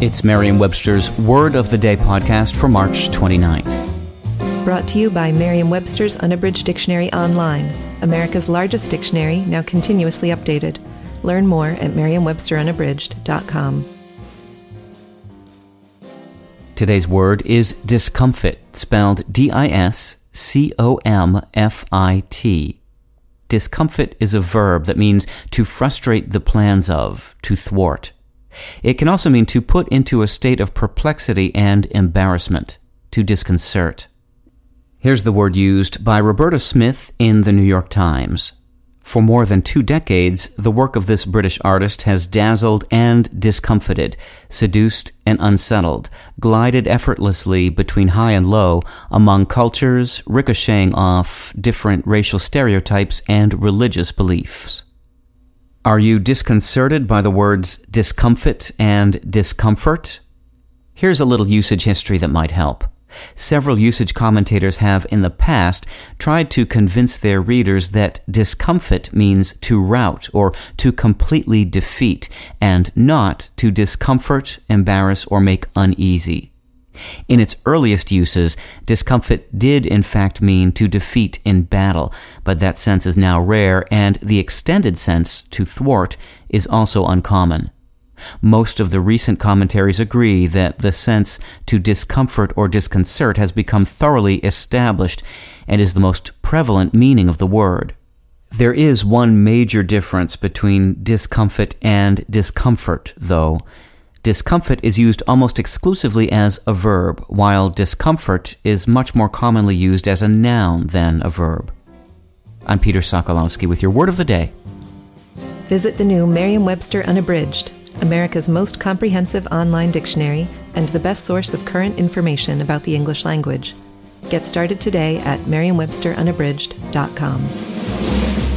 It's Merriam Webster's Word of the Day podcast for March 29th. Brought to you by Merriam Webster's Unabridged Dictionary Online, America's largest dictionary, now continuously updated. Learn more at merriam-websterunabridged.com. Today's word is discomfit, spelled D I S C O M F I T. Discomfit is a verb that means to frustrate the plans of, to thwart. It can also mean to put into a state of perplexity and embarrassment, to disconcert. Here's the word used by Roberta Smith in the New York Times. For more than two decades, the work of this British artist has dazzled and discomfited, seduced and unsettled, glided effortlessly between high and low among cultures, ricocheting off different racial stereotypes and religious beliefs. Are you disconcerted by the words discomfit and discomfort? Here's a little usage history that might help. Several usage commentators have in the past tried to convince their readers that discomfit means to rout or to completely defeat, and not to discomfort, embarrass, or make uneasy. In its earliest uses, discomfit did in fact mean to defeat in battle, but that sense is now rare, and the extended sense, to thwart, is also uncommon. Most of the recent commentaries agree that the sense to discomfort or disconcert has become thoroughly established and is the most prevalent meaning of the word. There is one major difference between discomfit and discomfort, though. Discomfit is used almost exclusively as a verb, while discomfort is much more commonly used as a noun than a verb. I'm Peter Sokolowski with your word of the day. Visit the new Merriam Webster Unabridged, America's most comprehensive online dictionary and the best source of current information about the English language. Get started today at merriam-websterunabridged.com.